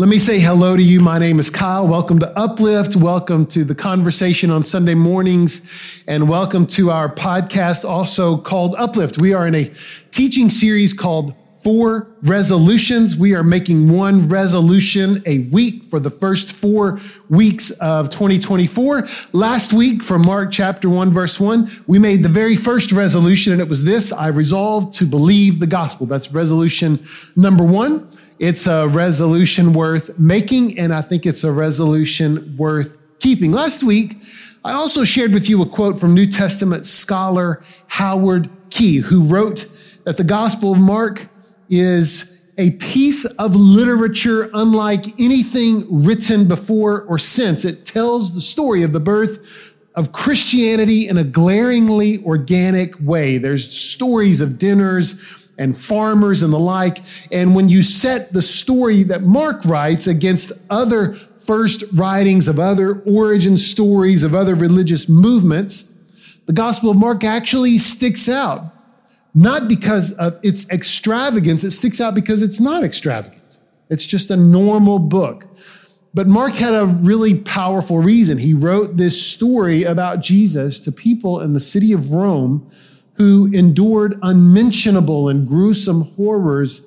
Let me say hello to you. My name is Kyle. Welcome to Uplift. Welcome to the conversation on Sunday mornings, and welcome to our podcast, also called Uplift. We are in a teaching series called Four Resolutions. We are making one resolution a week for the first four weeks of 2024. Last week, from Mark chapter 1, verse 1, we made the very first resolution, and it was this I resolved to believe the gospel. That's resolution number one. It's a resolution worth making, and I think it's a resolution worth keeping. Last week, I also shared with you a quote from New Testament scholar Howard Kee, who wrote that the Gospel of Mark is a piece of literature unlike anything written before or since. It tells the story of the birth of Christianity in a glaringly organic way. There's stories of dinners and farmers and the like. And when you set the story that Mark writes against other first writings of other origin stories of other religious movements, the Gospel of Mark actually sticks out. Not because of its extravagance, it sticks out because it's not extravagant. It's just a normal book. But Mark had a really powerful reason. He wrote this story about Jesus to people in the city of Rome who endured unmentionable and gruesome horrors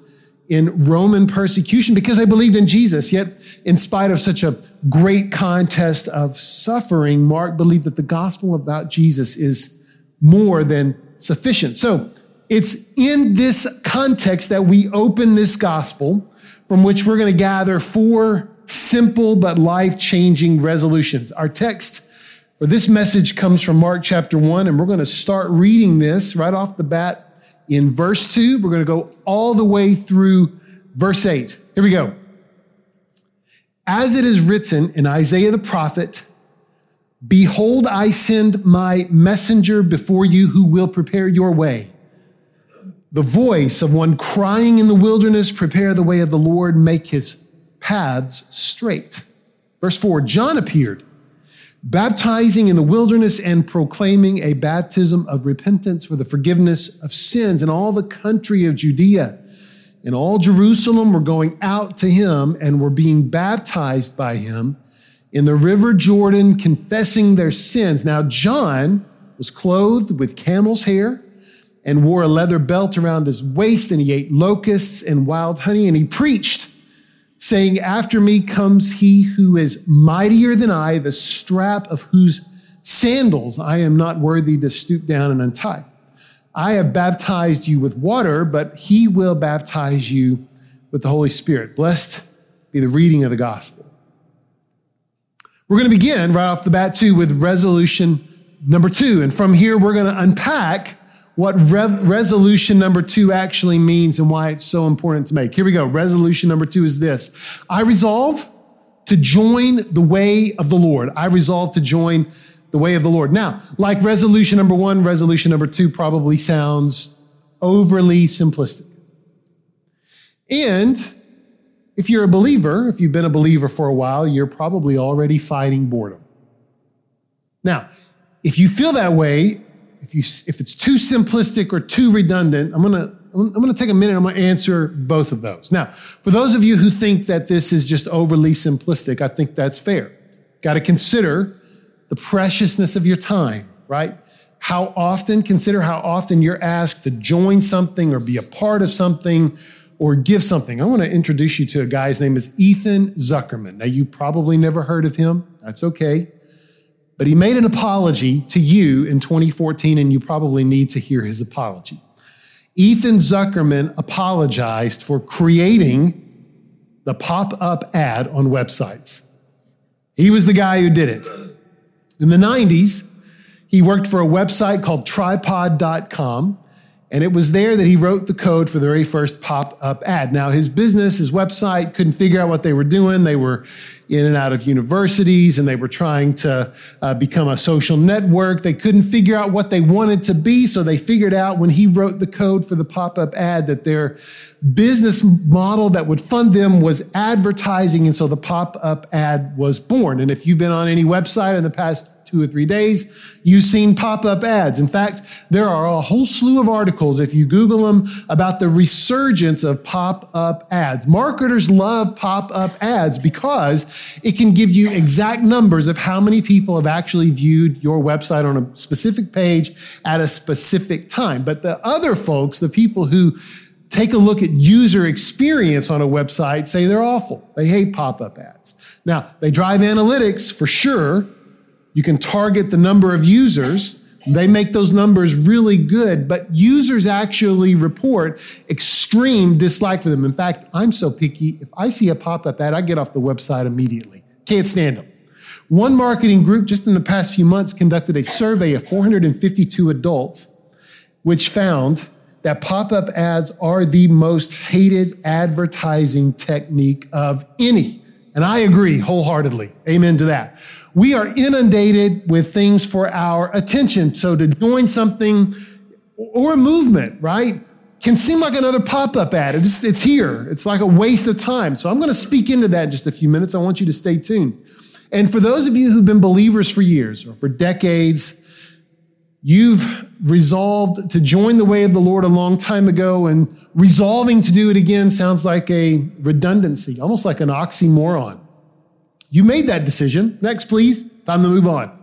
in Roman persecution because they believed in Jesus. Yet, in spite of such a great contest of suffering, Mark believed that the gospel about Jesus is more than sufficient. So, it's in this context that we open this gospel from which we're going to gather four simple but life changing resolutions. Our text but this message comes from Mark chapter 1, and we're going to start reading this right off the bat in verse 2. We're going to go all the way through verse 8. Here we go. As it is written in Isaiah the prophet, Behold, I send my messenger before you who will prepare your way. The voice of one crying in the wilderness, Prepare the way of the Lord, make his paths straight. Verse 4 John appeared baptizing in the wilderness and proclaiming a baptism of repentance for the forgiveness of sins in all the country of Judea. And all Jerusalem were going out to him and were being baptized by him in the river Jordan, confessing their sins. Now, John was clothed with camel's hair and wore a leather belt around his waist, and he ate locusts and wild honey, and he preached saying, After me comes he who is mightier than I, the strap of whose sandals I am not worthy to stoop down and untie. I have baptized you with water, but he will baptize you with the Holy Spirit. Blessed be the reading of the gospel. We're going to begin right off the bat, too, with resolution number two. And from here, we're going to unpack what re- resolution number two actually means and why it's so important to make. Here we go. Resolution number two is this I resolve to join the way of the Lord. I resolve to join the way of the Lord. Now, like resolution number one, resolution number two probably sounds overly simplistic. And if you're a believer, if you've been a believer for a while, you're probably already fighting boredom. Now, if you feel that way, if you if it's too simplistic or too redundant, I'm gonna I'm gonna take a minute. I'm gonna answer both of those. Now, for those of you who think that this is just overly simplistic, I think that's fair. Got to consider the preciousness of your time, right? How often, consider how often you're asked to join something or be a part of something or give something. I want to introduce you to a guy. His name is Ethan Zuckerman. Now, you probably never heard of him. That's okay. But he made an apology to you in 2014, and you probably need to hear his apology. Ethan Zuckerman apologized for creating the pop up ad on websites. He was the guy who did it. In the 90s, he worked for a website called tripod.com and it was there that he wrote the code for the very first pop up ad. Now, his business, his website, couldn't figure out what they were doing. They were in and out of universities and they were trying to uh, become a social network. They couldn't figure out what they wanted to be. So they figured out when he wrote the code for the pop up ad that their business model that would fund them was advertising. And so the pop up ad was born. And if you've been on any website in the past two or three days, you've seen pop up ads. In fact, there are a whole slew of articles, if you Google them, about the resurgence of pop up ads. Marketers love pop up ads because it can give you exact numbers of how many people have actually viewed your website on a specific page at a specific time. But the other folks, the people who take a look at user experience on a website, say they're awful. They hate pop up ads. Now, they drive analytics for sure. You can target the number of users. They make those numbers really good, but users actually report extreme dislike for them. In fact, I'm so picky, if I see a pop up ad, I get off the website immediately. Can't stand them. One marketing group just in the past few months conducted a survey of 452 adults, which found that pop up ads are the most hated advertising technique of any. And I agree wholeheartedly. Amen to that. We are inundated with things for our attention. So to join something or a movement, right, can seem like another pop up ad. It's, it's here. It's like a waste of time. So I'm going to speak into that in just a few minutes. I want you to stay tuned. And for those of you who've been believers for years or for decades, You've resolved to join the way of the Lord a long time ago, and resolving to do it again sounds like a redundancy, almost like an oxymoron. You made that decision. Next, please. Time to move on.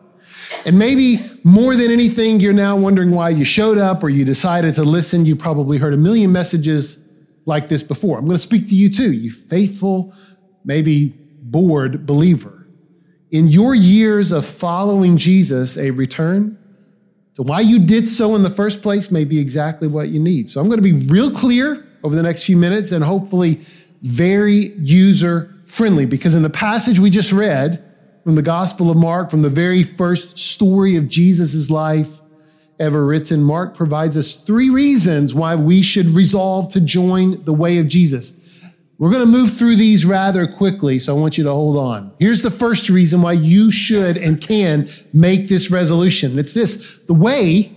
And maybe more than anything, you're now wondering why you showed up or you decided to listen. You probably heard a million messages like this before. I'm going to speak to you too, you faithful, maybe bored believer. In your years of following Jesus, a return so, why you did so in the first place may be exactly what you need. So, I'm going to be real clear over the next few minutes and hopefully very user friendly because in the passage we just read from the Gospel of Mark, from the very first story of Jesus' life ever written, Mark provides us three reasons why we should resolve to join the way of Jesus. We're going to move through these rather quickly, so I want you to hold on. Here's the first reason why you should and can make this resolution. It's this the way,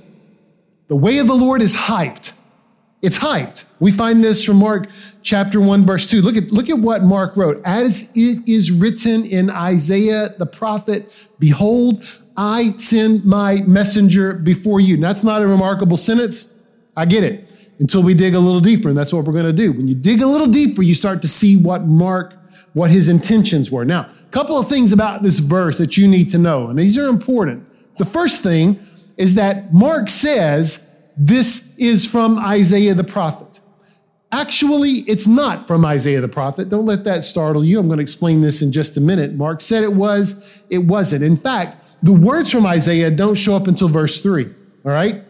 the way of the Lord is hyped. It's hyped. We find this from Mark chapter 1, verse 2. Look at, look at what Mark wrote. As it is written in Isaiah the prophet, Behold, I send my messenger before you. That's not a remarkable sentence. I get it until we dig a little deeper. And that's what we're going to do. When you dig a little deeper, you start to see what Mark, what his intentions were. Now, a couple of things about this verse that you need to know, and these are important. The first thing is that Mark says this is from Isaiah the prophet. Actually, it's not from Isaiah the prophet. Don't let that startle you. I'm going to explain this in just a minute. Mark said it was, it wasn't. In fact, the words from Isaiah don't show up until verse 3. All right?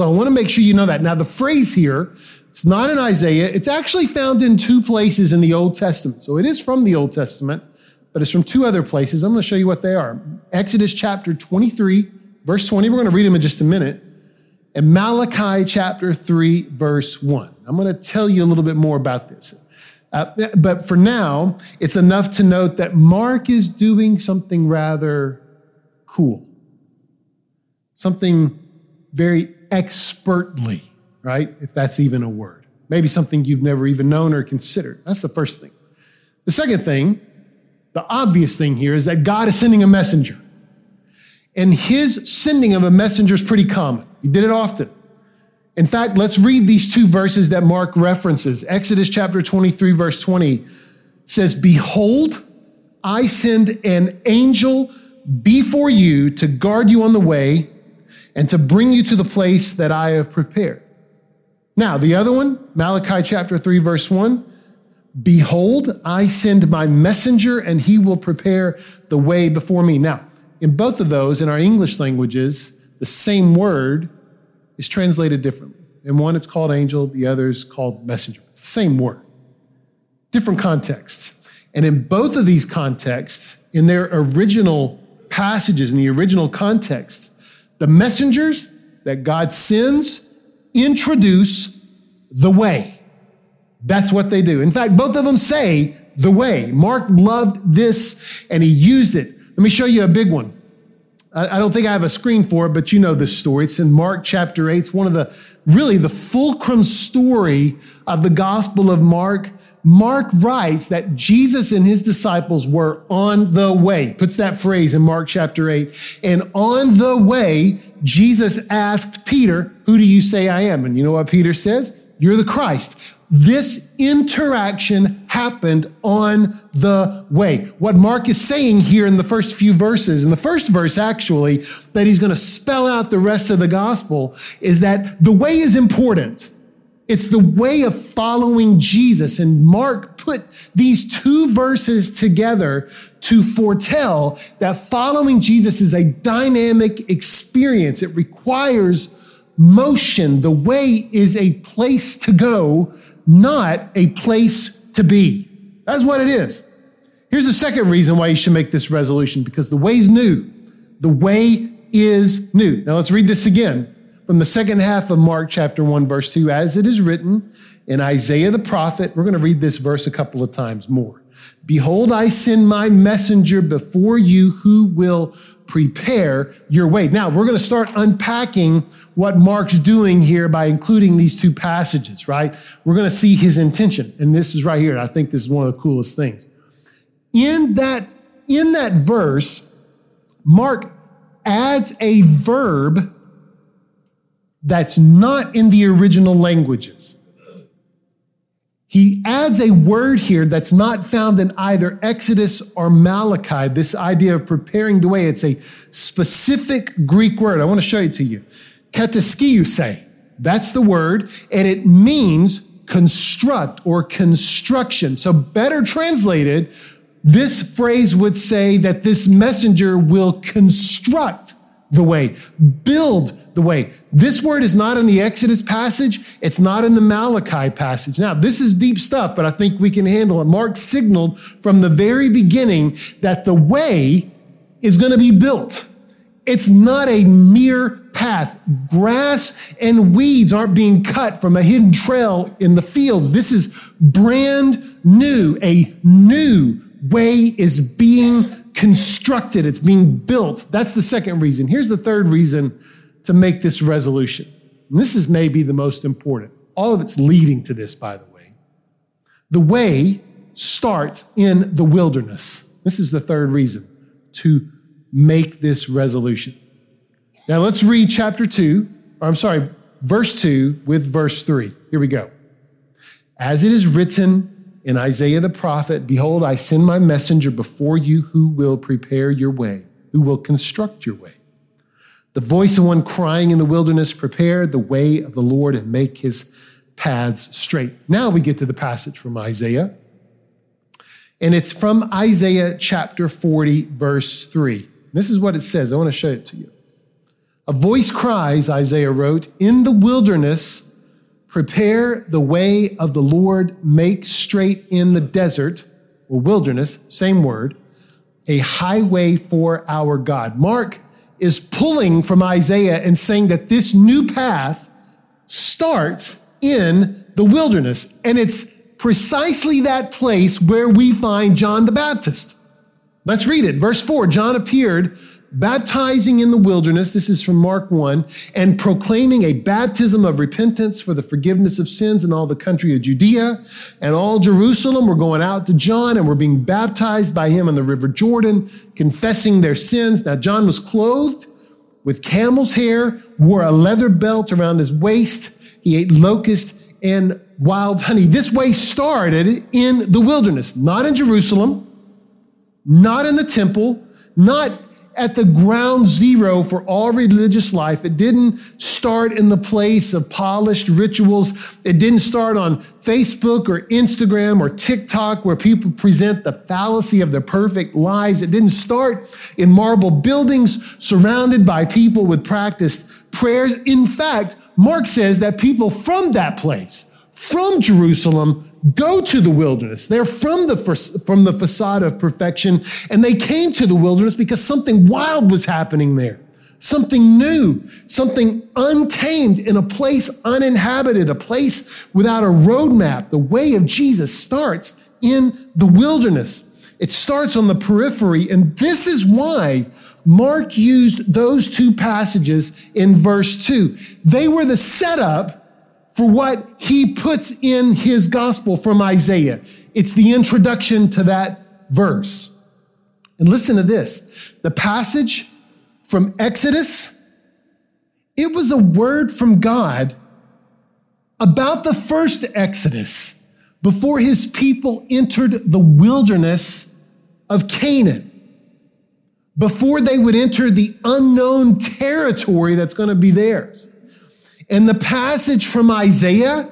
So I want to make sure you know that. Now, the phrase here, it's not in Isaiah. It's actually found in two places in the Old Testament. So it is from the Old Testament, but it's from two other places. I'm going to show you what they are. Exodus chapter 23, verse 20. We're going to read them in just a minute. And Malachi chapter 3, verse 1. I'm going to tell you a little bit more about this. Uh, but for now, it's enough to note that Mark is doing something rather cool, something very expertly, right? If that's even a word. Maybe something you've never even known or considered. That's the first thing. The second thing, the obvious thing here, is that God is sending a messenger. And his sending of a messenger is pretty common. He did it often. In fact, let's read these two verses that Mark references. Exodus chapter 23, verse 20 says, Behold, I send an angel before you to guard you on the way and to bring you to the place that I have prepared. Now, the other one, Malachi chapter 3, verse 1 Behold, I send my messenger, and he will prepare the way before me. Now, in both of those, in our English languages, the same word is translated differently. In one, it's called angel, the other is called messenger. It's the same word, different contexts. And in both of these contexts, in their original passages, in the original context, the messengers that God sends introduce the way. That's what they do. In fact, both of them say the way. Mark loved this and he used it. Let me show you a big one. I don't think I have a screen for it, but you know this story. It's in Mark chapter 8. It's one of the really the fulcrum story of the Gospel of Mark Mark writes that Jesus and his disciples were on the way, puts that phrase in Mark chapter 8. And on the way, Jesus asked Peter, Who do you say I am? And you know what Peter says? You're the Christ. This interaction happened on the way. What Mark is saying here in the first few verses, in the first verse actually, that he's going to spell out the rest of the gospel, is that the way is important. It's the way of following Jesus. And Mark put these two verses together to foretell that following Jesus is a dynamic experience. It requires motion. The way is a place to go not a place to be. That's what it is. Here's the second reason why you should make this resolution because the way's new. The way is new. Now let's read this again from the second half of Mark chapter 1, verse 2. As it is written in Isaiah the prophet, we're going to read this verse a couple of times more. Behold, I send my messenger before you who will prepare your way. Now we're going to start unpacking what Mark's doing here by including these two passages, right? We're going to see his intention. And this is right here. I think this is one of the coolest things. In that, in that verse, Mark adds a verb that's not in the original languages. He adds a word here that's not found in either Exodus or Malachi, this idea of preparing the way. It's a specific Greek word. I want to show it to you kataskiuse. That's the word, and it means construct or construction. So, better translated, this phrase would say that this messenger will construct the way, build the way. This word is not in the Exodus passage. It's not in the Malachi passage. Now, this is deep stuff, but I think we can handle it. Mark signaled from the very beginning that the way is going to be built. It's not a mere path. Grass and weeds aren't being cut from a hidden trail in the fields. This is brand new. A new way is being constructed. It's being built. That's the second reason. Here's the third reason to make this resolution. And this is maybe the most important. All of it's leading to this, by the way. The way starts in the wilderness. This is the third reason to make this resolution. Now let's read chapter 2, or I'm sorry, verse 2 with verse 3. Here we go. As it is written in Isaiah the prophet, Behold, I send my messenger before you who will prepare your way, who will construct your way. The voice of one crying in the wilderness, Prepare the way of the Lord and make his paths straight. Now we get to the passage from Isaiah. And it's from Isaiah chapter 40, verse 3. This is what it says. I want to show it to you. A voice cries, Isaiah wrote, in the wilderness, prepare the way of the Lord, make straight in the desert or wilderness, same word, a highway for our God. Mark is pulling from Isaiah and saying that this new path starts in the wilderness. And it's precisely that place where we find John the Baptist. Let's read it. Verse 4 John appeared baptizing in the wilderness, this is from Mark 1, and proclaiming a baptism of repentance for the forgiveness of sins in all the country of Judea and all Jerusalem. We're going out to John and we're being baptized by him in the river Jordan, confessing their sins. Now, John was clothed with camel's hair, wore a leather belt around his waist. He ate locust and wild honey. This way started in the wilderness, not in Jerusalem, not in the temple, not at the ground zero for all religious life. It didn't start in the place of polished rituals. It didn't start on Facebook or Instagram or TikTok where people present the fallacy of their perfect lives. It didn't start in marble buildings surrounded by people with practiced prayers. In fact, Mark says that people from that place, from Jerusalem, go to the wilderness. They're from the, from the facade of perfection, and they came to the wilderness because something wild was happening there. Something new, something untamed in a place uninhabited, a place without a roadmap. The way of Jesus starts in the wilderness. It starts on the periphery, and this is why Mark used those two passages in verse 2. They were the setup for what he puts in his gospel from Isaiah. It's the introduction to that verse. And listen to this the passage from Exodus, it was a word from God about the first Exodus before his people entered the wilderness of Canaan. Before they would enter the unknown territory that's going to be theirs. And the passage from Isaiah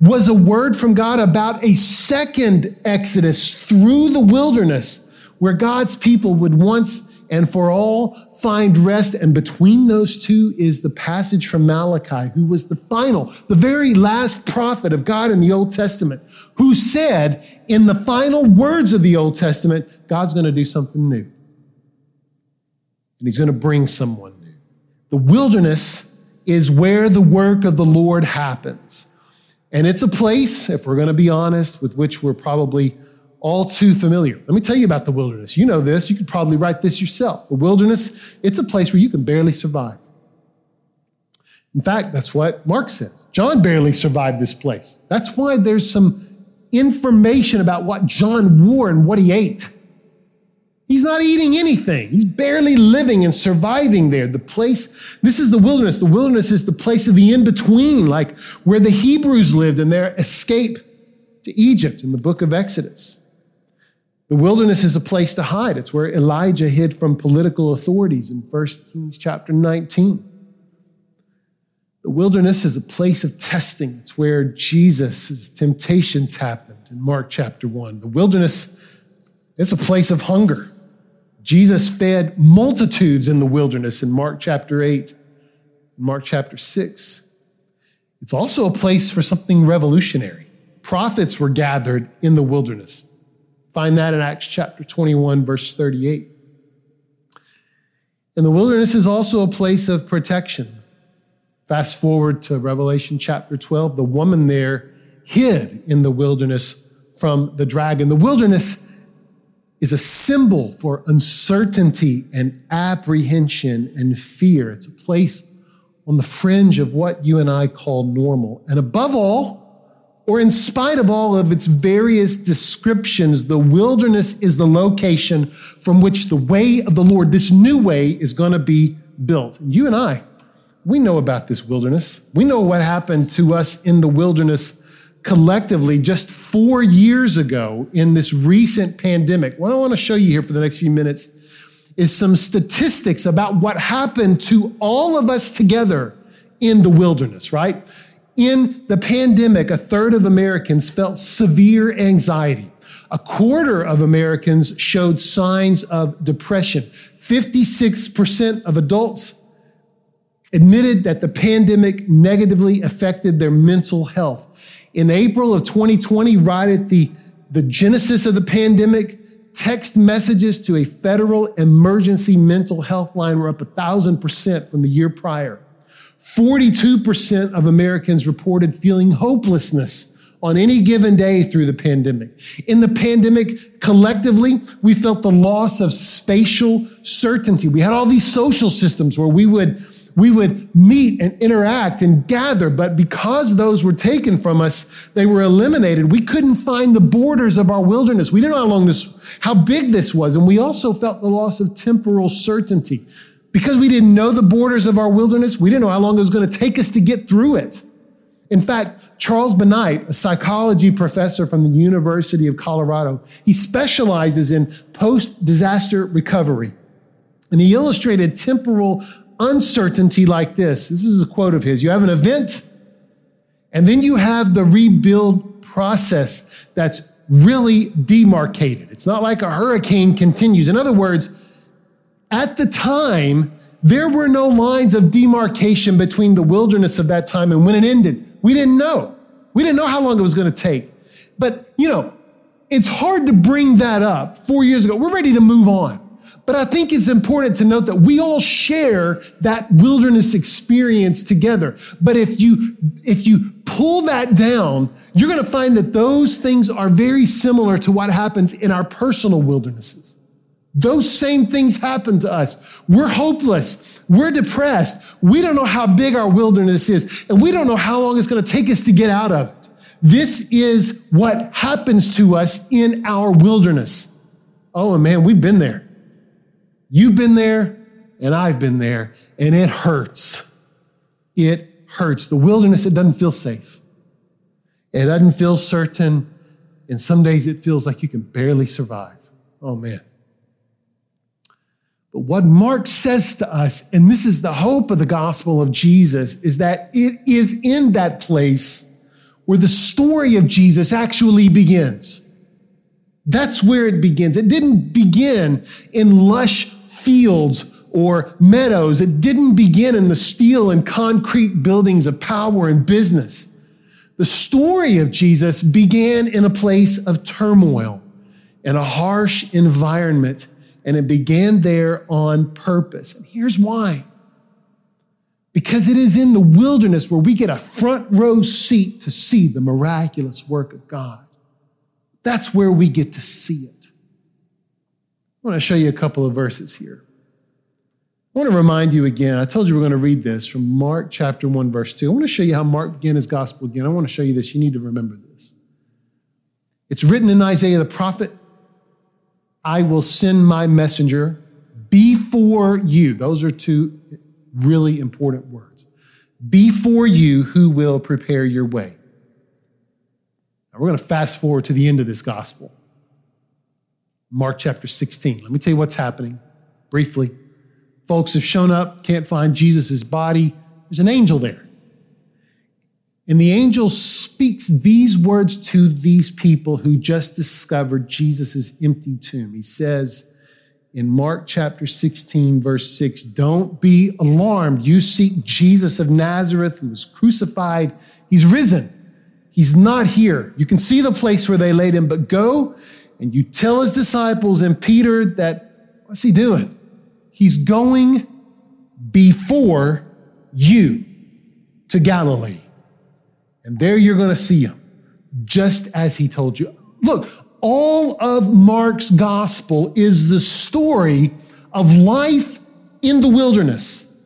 was a word from God about a second exodus through the wilderness where God's people would once and for all find rest. And between those two is the passage from Malachi, who was the final, the very last prophet of God in the Old Testament, who said in the final words of the Old Testament, God's going to do something new. And he's going to bring someone new. The wilderness is where the work of the Lord happens. And it's a place, if we're going to be honest, with which we're probably all too familiar. Let me tell you about the wilderness. You know this. You could probably write this yourself. The wilderness, it's a place where you can barely survive. In fact, that's what Mark says. John barely survived this place. That's why there's some information about what John wore and what he ate. He's not eating anything. He's barely living and surviving there. The place, this is the wilderness. The wilderness is the place of the in between, like where the Hebrews lived in their escape to Egypt in the book of Exodus. The wilderness is a place to hide. It's where Elijah hid from political authorities in 1 Kings chapter 19. The wilderness is a place of testing. It's where Jesus' temptations happened in Mark chapter 1. The wilderness, it's a place of hunger. Jesus fed multitudes in the wilderness in Mark chapter 8, Mark chapter 6. It's also a place for something revolutionary. Prophets were gathered in the wilderness. Find that in Acts chapter 21, verse 38. And the wilderness is also a place of protection. Fast forward to Revelation chapter 12. The woman there hid in the wilderness from the dragon. The wilderness is a symbol for uncertainty and apprehension and fear. It's a place on the fringe of what you and I call normal. And above all, or in spite of all of its various descriptions, the wilderness is the location from which the way of the Lord, this new way, is going to be built. You and I, we know about this wilderness. We know what happened to us in the wilderness collectively just four years ago in this recent pandemic. What I want to show you here for the next few minutes is some statistics about what happened to all of us together in the wilderness, right? In the pandemic, a third of Americans felt severe anxiety. A quarter of Americans showed signs of depression. 56% of adults admitted that the pandemic negatively affected their mental health. In April of 2020, right at the, the genesis of the pandemic, text messages to a federal emergency mental health line were up a thousand percent from the year prior. 42% of Americans reported feeling hopelessness on any given day through the pandemic. In the pandemic, collectively, we felt the loss of spatial certainty. We had all these social systems where we would we would meet and interact and gather, but because those were taken from us, they were eliminated. We couldn't find the borders of our wilderness. We didn't know how long this, how big this was. And we also felt the loss of temporal certainty. Because we didn't know the borders of our wilderness, we didn't know how long it was going to take us to get through it. In fact, Charles Benight, a psychology professor from the University of Colorado, he specializes in post disaster recovery. And he illustrated temporal uncertainty like this. This is a quote of his. You have an event, and then you have the rebuild process that's really demarcated. It's not like a hurricane continues. In other words, at the time, there were no lines of demarcation between the wilderness of that time and when it ended. We didn't know. We didn't know how long it was going to take. But, you know, it's hard to bring that up four years ago. We're ready to move on. But I think it's important to note that we all share that wilderness experience together. But if you, if you pull that down, you're going to find that those things are very similar to what happens in our personal wildernesses. Those same things happen to us. We're hopeless. We're depressed. We don't know how big our wilderness is, and we don't know how long it's going to take us to get out of it. This is what happens to us in our wilderness. Oh, and man, we've been there. You've been there, and I've been there, and it hurts. It hurts. The wilderness, it doesn't feel safe. It doesn't feel certain. And some days it feels like you can barely survive. Oh, man. But what Mark says to us, and this is the hope of the gospel of Jesus, is that it is in that place where the story of Jesus actually begins. That's where it begins. It didn't begin in lush fields or meadows. It didn't begin in the steel and concrete buildings of power and business. The story of Jesus began in a place of turmoil, and a harsh environment, and it began there on purpose. And here's why because it is in the wilderness where we get a front row seat to see the miraculous work of God. That's where we get to see it. I want to show you a couple of verses here. I want to remind you again, I told you we're going to read this from Mark chapter 1, verse 2. I want to show you how Mark began his gospel again. I want to show you this. You need to remember this. It's written in Isaiah the prophet I will send my messenger before you. Those are two really important words. Before you, who will prepare your way. Now we're going to fast forward to the end of this gospel. Mark chapter 16. Let me tell you what's happening briefly. Folks have shown up, can't find Jesus' body. There's an angel there. And the angel speaks these words to these people who just discovered Jesus' empty tomb. He says in Mark chapter 16, verse 6, Don't be alarmed. You seek Jesus of Nazareth who was crucified. He's risen. He's not here. You can see the place where they laid him, but go and you tell his disciples and Peter that, what's he doing? He's going before you to Galilee. And there you're going to see him, just as he told you. Look, all of Mark's gospel is the story of life in the wilderness.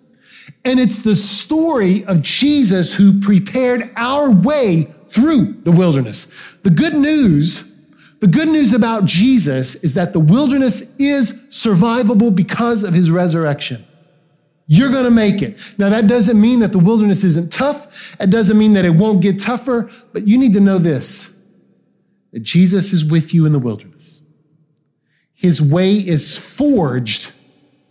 And it's the story of Jesus who prepared our way through the wilderness. The good news, the good news about Jesus is that the wilderness is survivable because of his resurrection. You're going to make it. Now, that doesn't mean that the wilderness isn't tough. It doesn't mean that it won't get tougher, but you need to know this that Jesus is with you in the wilderness. His way is forged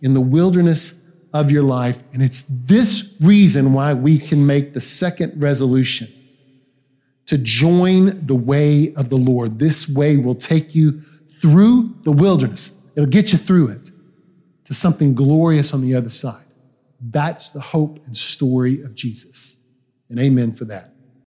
in the wilderness of your life. And it's this reason why we can make the second resolution to join the way of the Lord. This way will take you through the wilderness, it'll get you through it to something glorious on the other side. That's the hope and story of Jesus. And amen for that.